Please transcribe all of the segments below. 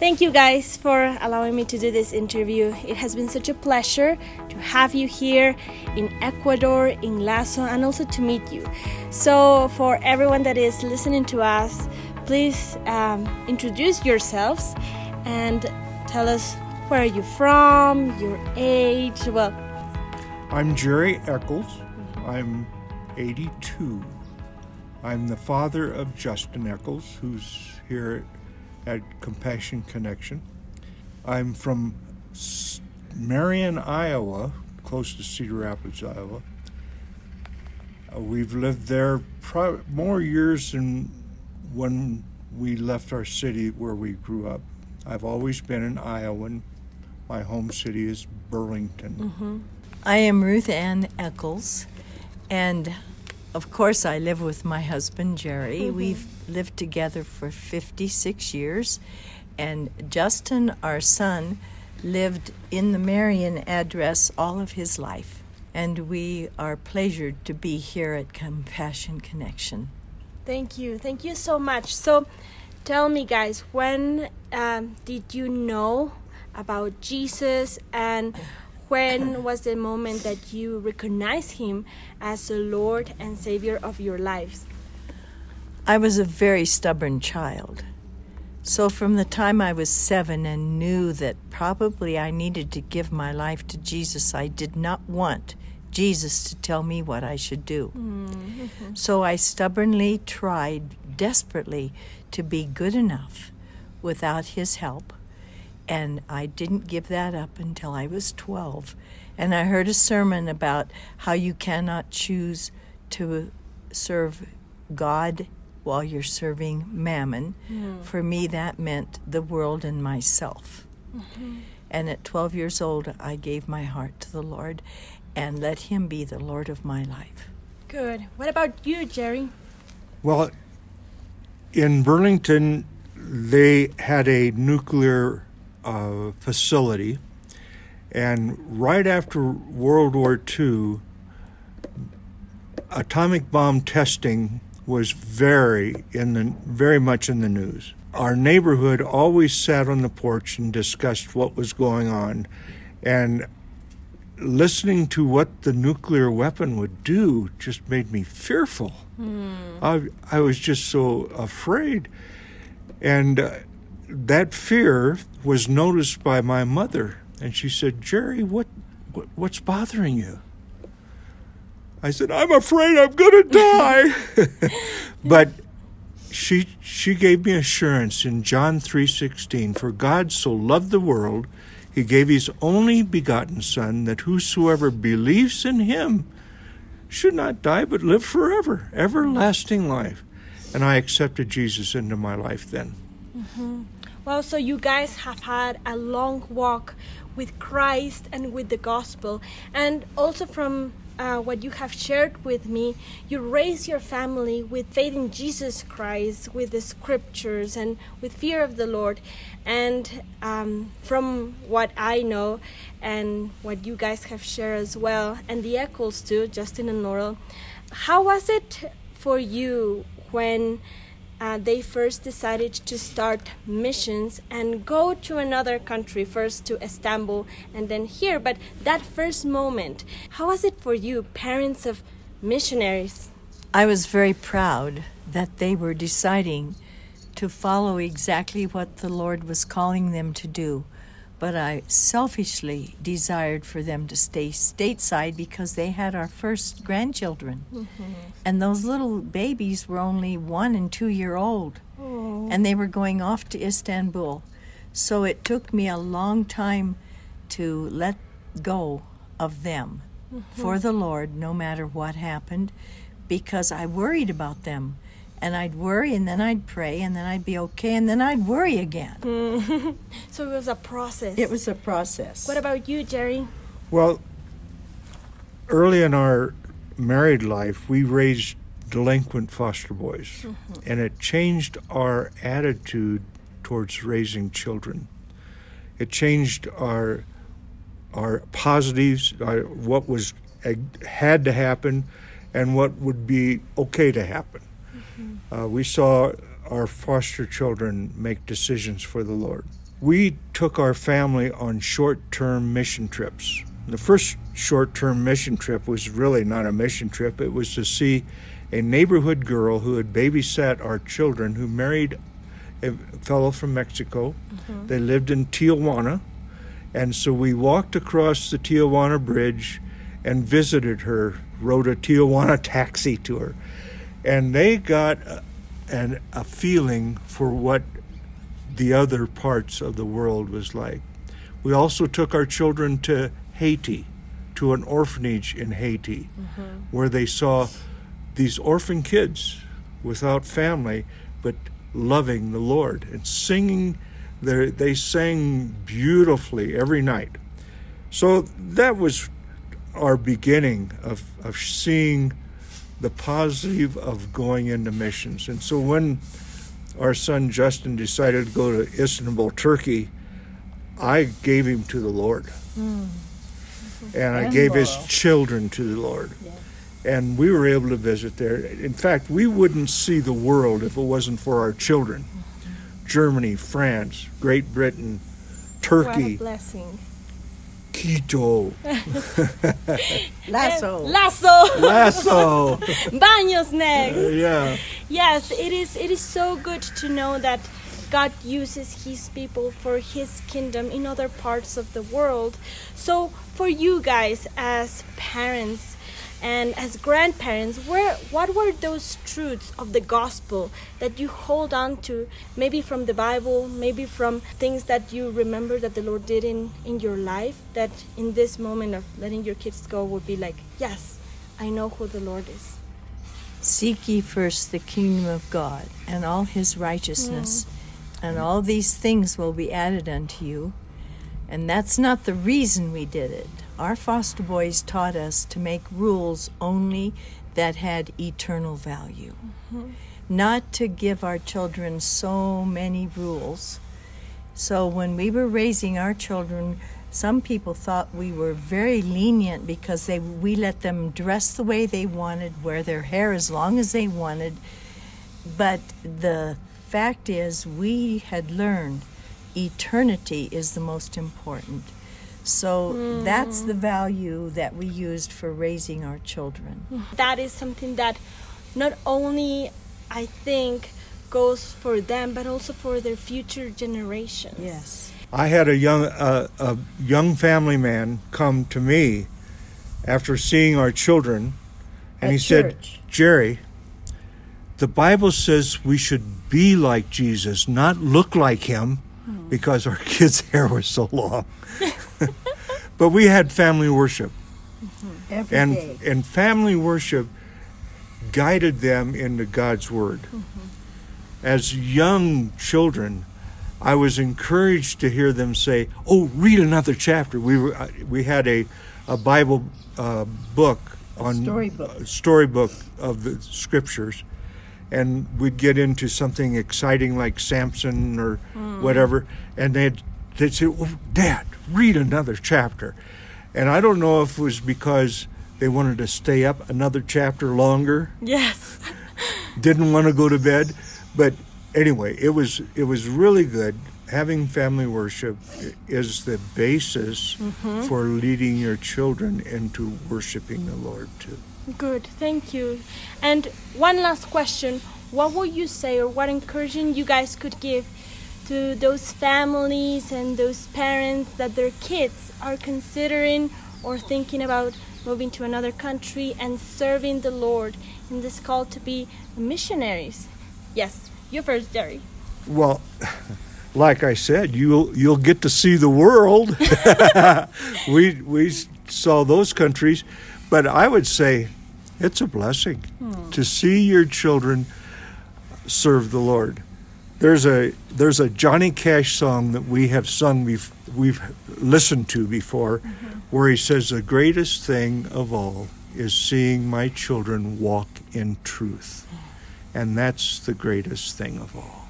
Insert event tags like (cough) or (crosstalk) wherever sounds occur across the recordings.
Thank you guys for allowing me to do this interview. It has been such a pleasure to have you here in Ecuador, in Lasso, and also to meet you. So, for everyone that is listening to us, please um, introduce yourselves and tell us where are you from, your age. Well, I'm Jerry Eccles. I'm 82. I'm the father of Justin Eccles, who's here at Compassion Connection. I'm from Marion, Iowa, close to Cedar Rapids, Iowa. Uh, we've lived there pro- more years than when we left our city where we grew up. I've always been an Iowan. My home city is Burlington. Mm-hmm. I am Ruth Ann Eccles, and of course, I live with my husband, Jerry. Mm-hmm. We've lived together for 56 years, and Justin, our son, lived in the Marion address all of his life. And we are pleasured to be here at Compassion Connection. Thank you. Thank you so much. So, tell me, guys, when um, did you know about Jesus and when was the moment that you recognized him as the Lord and Savior of your lives? I was a very stubborn child. So, from the time I was seven and knew that probably I needed to give my life to Jesus, I did not want Jesus to tell me what I should do. Mm-hmm. So, I stubbornly tried desperately to be good enough without his help and I didn't give that up until I was 12. And I heard a sermon about how you cannot choose to serve God while you're serving mammon. Mm. For me, that meant the world and myself. Mm-hmm. And at 12 years old, I gave my heart to the Lord and let Him be the Lord of my life. Good. What about you, Jerry? Well, in Burlington, they had a nuclear uh, facility. And right after World War II, atomic bomb testing was very in the very much in the news. Our neighborhood always sat on the porch and discussed what was going on, and listening to what the nuclear weapon would do just made me fearful. Mm. I I was just so afraid, and. Uh, that fear was noticed by my mother, and she said, "Jerry, what, what what's bothering you?" I said, "I'm afraid I'm going (laughs) to die." (laughs) but she she gave me assurance in John 3:16, "For God so loved the world, he gave his only begotten son that whosoever believes in him should not die but live forever, everlasting life." And I accepted Jesus into my life then. Mm-hmm. Well, so you guys have had a long walk with Christ and with the gospel, and also from uh, what you have shared with me, you raise your family with faith in Jesus Christ, with the scriptures, and with fear of the Lord. And um, from what I know, and what you guys have shared as well, and the echoes too, Justin and Laurel, how was it for you when? Uh, they first decided to start missions and go to another country, first to Istanbul and then here. But that first moment, how was it for you, parents of missionaries? I was very proud that they were deciding to follow exactly what the Lord was calling them to do but I selfishly desired for them to stay stateside because they had our first grandchildren. Mm-hmm. And those little babies were only one and two year old. Oh. And they were going off to Istanbul. So it took me a long time to let go of them mm-hmm. for the Lord, no matter what happened, because I worried about them and I'd worry and then I'd pray and then I'd be okay and then I'd worry again. (laughs) so it was a process. It was a process. What about you, Jerry? Well, early in our married life, we raised delinquent foster boys, mm-hmm. and it changed our attitude towards raising children. It changed our our positives, our, what was had to happen, and what would be okay to happen. Uh, we saw our foster children make decisions for the Lord. we took our family on short term mission trips. The first short term mission trip was really not a mission trip, it was to see a neighborhood girl who had babysat our children who married a fellow from Mexico. Mm-hmm. They lived in Tijuana. And so we walked across the Tijuana Bridge and visited her, rode a Tijuana (laughs) taxi to her. And they got a, an, a feeling for what the other parts of the world was like. We also took our children to Haiti, to an orphanage in Haiti, mm-hmm. where they saw these orphan kids without family, but loving the Lord and singing. They sang beautifully every night. So that was our beginning of, of seeing the positive of going into missions. And so when our son Justin decided to go to Istanbul, Turkey, I gave him to the Lord. Mm. And I gave his children to the Lord. Yeah and we were able to visit there. In fact, we wouldn't see the world if it wasn't for our children. Germany, France, Great Britain, Turkey. blessing. Quito. (laughs) Lasso. Lasso. (laughs) Lasso. Baños next. Uh, yeah. Yes, it is it is so good to know that God uses his people for his kingdom in other parts of the world. So for you guys as parents and as grandparents where what were those truths of the gospel that you hold on to maybe from the bible maybe from things that you remember that the lord did in in your life that in this moment of letting your kids go would be like yes i know who the lord is. Seek ye first the kingdom of god and all his righteousness mm. and all these things will be added unto you. And that's not the reason we did it our foster boys taught us to make rules only that had eternal value, mm-hmm. not to give our children so many rules. So when we were raising our children, some people thought we were very lenient because they we let them dress the way they wanted, wear their hair as long as they wanted. But the fact is, we had learned eternity is the most important. So mm. that's the value that we used for raising our children. (sighs) That is something that not only I think goes for them, but also for their future generations. Yes. I had a young uh, a young family man come to me after seeing our children, and At he church. said, "Jerry, the Bible says we should be like Jesus, not look like him, hmm. because our (laughs) kids' hair was so long." (laughs) but we had family worship. Mm-hmm. and day. and family worship guided them into God's word. Mm-hmm. As young children, I was encouraged to hear them say, "Oh, read another chapter." We were uh, we had a a Bible uh, book on storybook. storybook of the scriptures, and we'd get into something exciting like Samson or mm. whatever, and they'd they'd say, "Well, Dad, read another chapter. And I don't know if it was because they wanted to stay up another chapter longer. Yes. (laughs) didn't want to go to bed, but anyway, it was it was really good. Having family worship is the basis mm-hmm. for leading your children into worshiping the Lord too. Good, thank you. And one last question: What would you say, or what encouragement you guys could give to those families and those parents that their kids are considering or thinking about moving to another country and serving the Lord in this call to be missionaries. Yes, you first, Jerry. Well, like I said, you'll you'll get to see the world. (laughs) we we saw those countries, but I would say it's a blessing hmm. to see your children serve the Lord. There's a there's a Johnny Cash song that we have sung bef- we've listened to before, mm-hmm. where he says the greatest thing of all is seeing my children walk in truth, and that's the greatest thing of all.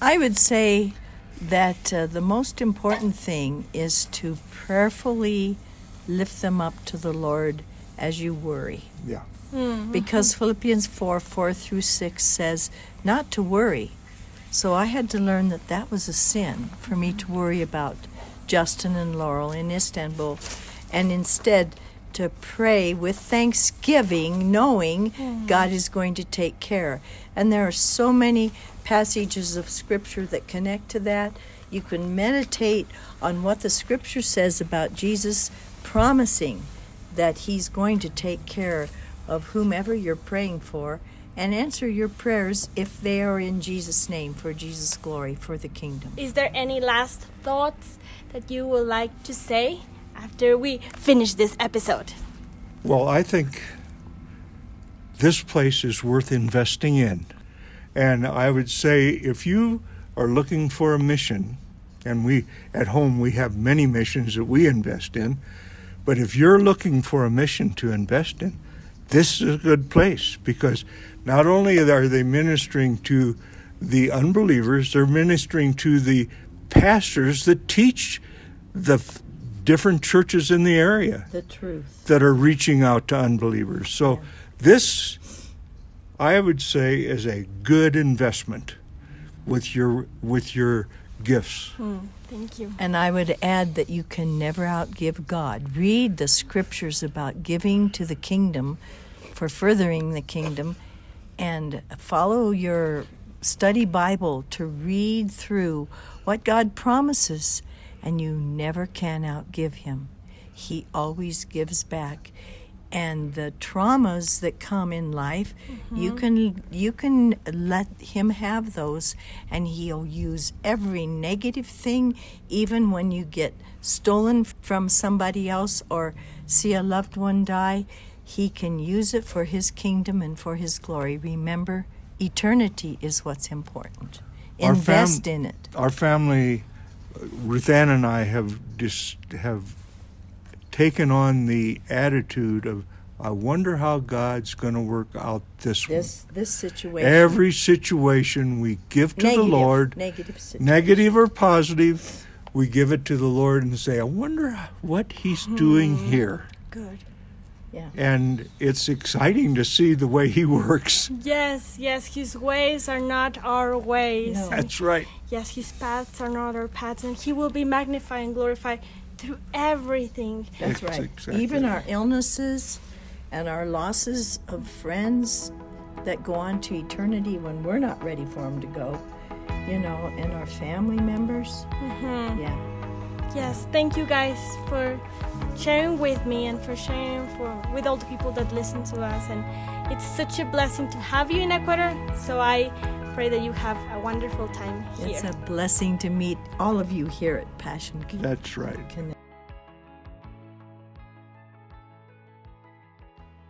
I would say that uh, the most important thing is to prayerfully lift them up to the Lord as you worry. Yeah. Mm-hmm. Because Philippians 4 4 through 6 says not to worry So I had to learn that that was a sin for me to worry about Justin and Laurel in Istanbul and instead to pray with thanksgiving, knowing mm-hmm. God is going to take care. And there are so many passages of Scripture that connect to that. You can meditate on what the Scripture says about Jesus promising that He's going to take care of whomever you're praying for and answer your prayers if they are in Jesus' name for Jesus' glory, for the kingdom. Is there any last thoughts that you would like to say after we finish this episode? Well, I think this place is worth investing in. And I would say if you are looking for a mission, and we at home we have many missions that we invest in, but if you're looking for a mission to invest in, this is a good place because not only are they ministering to the unbelievers, they're ministering to the pastors that teach the f- different churches in the area The truth. that are reaching out to unbelievers. So this I would say is a good investment with your with your gifts. Hmm, thank you. And I would add that you can never outgive God. Read the scriptures about giving to the kingdom for furthering the kingdom and follow your study Bible to read through what God promises, and you never can outgive Him. He always gives back. And the traumas that come in life, mm-hmm. you can you can let him have those, and he'll use every negative thing, even when you get stolen from somebody else or see a loved one die. He can use it for his kingdom and for his glory. Remember, eternity is what's important. Our fam- Invest in it. Our family, Ruth Ann and I have just have taken on the attitude of, I wonder how God's going to work out this, This this situation. Every situation we give to negative, the Lord, negative negative or positive, we give it to the Lord and say, I wonder what He's doing mm-hmm. here. Good. Yeah. And it's exciting to see the way He (laughs) works. Yes, yes, his ways are not our ways. No. That's right. yes, his paths are not our paths, and he will be magnified and glorified through everything. That's That's right. exactly Even our illnesses and our losses of friends that go on to eternity when we're not ready for them to go, you know, and our family members. Mhm. Yeah. Yes, thank you guys for sharing with me and for sharing for with all the people that listen to us. And it's such a blessing to have you in Ecuador. So I pray that you have a wonderful time here. It's a blessing to meet all of you here at Passion That's right. Connect.